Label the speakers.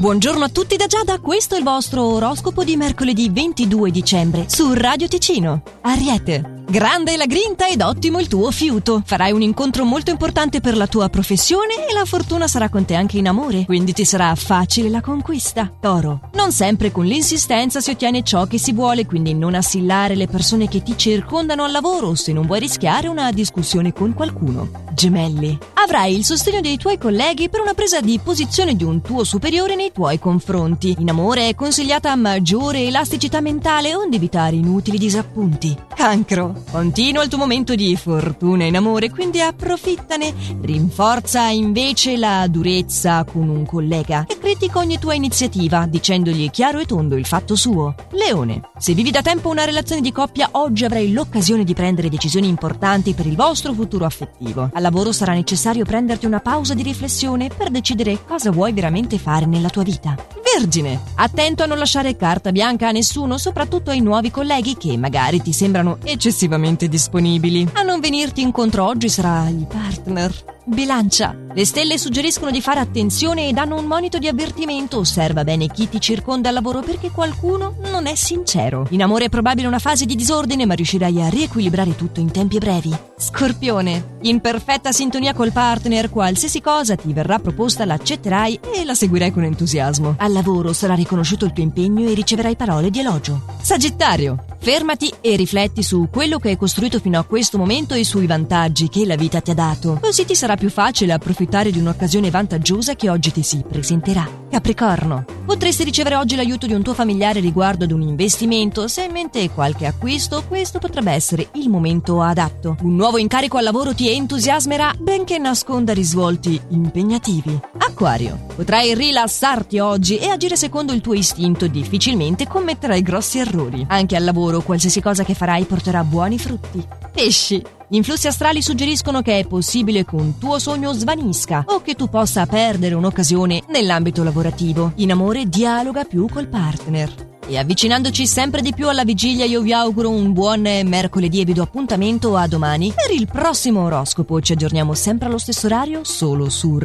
Speaker 1: Buongiorno a tutti da Giada, questo è il vostro oroscopo di mercoledì 22 dicembre su Radio Ticino. Ariete. Grande la grinta ed ottimo il tuo fiuto. Farai un incontro molto importante per la tua professione e la fortuna sarà con te anche in amore, quindi ti sarà facile la conquista. Toro. Non sempre con l'insistenza si ottiene ciò che si vuole, quindi non assillare le persone che ti circondano al lavoro se non vuoi rischiare una discussione con qualcuno. Gemelli. Avrai il sostegno dei tuoi colleghi per una presa di posizione di un tuo superiore nei tuoi confronti. In amore è consigliata maggiore elasticità mentale onde evitare inutili disappunti. Cancro. Continua il tuo momento di fortuna in amore, quindi approfittane. Rinforza invece la durezza con un collega e critica ogni tua iniziativa, dicendogli chiaro e tondo il fatto suo. Leone. Se vivi da tempo una relazione di coppia, oggi avrai l'occasione di prendere decisioni importanti per il vostro futuro affettivo. Al lavoro sarà necessario prenderti una pausa di riflessione per decidere cosa vuoi veramente fare nella tua vita. Vergine. Attento a non lasciare carta bianca a nessuno, soprattutto ai nuovi colleghi che magari ti sembrano eccessivamente disponibili. A non venirti incontro oggi sarà il partner. Bilancia. Le stelle suggeriscono di fare attenzione e danno un monito di avvertimento. Osserva bene chi ti circonda al lavoro perché qualcuno non è sincero. In amore è probabile una fase di disordine, ma riuscirai a riequilibrare tutto in tempi brevi. Scorpione. In perfetta sintonia col partner, qualsiasi cosa ti verrà proposta l'accetterai e la seguirai con entusiasmo. Al lavoro sarà riconosciuto il tuo impegno e riceverai parole di elogio. Sagittario. Fermati e rifletti su quello che hai costruito fino a questo momento e sui vantaggi che la vita ti ha dato. Così ti sarà più facile approfittare di un'occasione vantaggiosa che oggi ti si presenterà. Capricorno. Potresti ricevere oggi l'aiuto di un tuo familiare riguardo ad un investimento. Se hai in mente qualche acquisto, questo potrebbe essere il momento adatto. Un nuovo incarico al lavoro ti entusiasmerà, benché nasconda risvolti impegnativi. Acquario. Potrai rilassarti oggi e agire secondo il tuo istinto. Difficilmente commetterai grossi errori. Anche al lavoro, qualsiasi cosa che farai porterà buoni frutti. Pesci. Gli influssi astrali suggeriscono che è possibile che un tuo sogno svanisca o che tu possa perdere un'occasione nell'ambito lavorativo. In amore dialoga più col partner. E avvicinandoci sempre di più alla vigilia io vi auguro un buon mercoledì e vi do appuntamento a domani per il prossimo oroscopo. Ci aggiorniamo sempre allo stesso orario solo su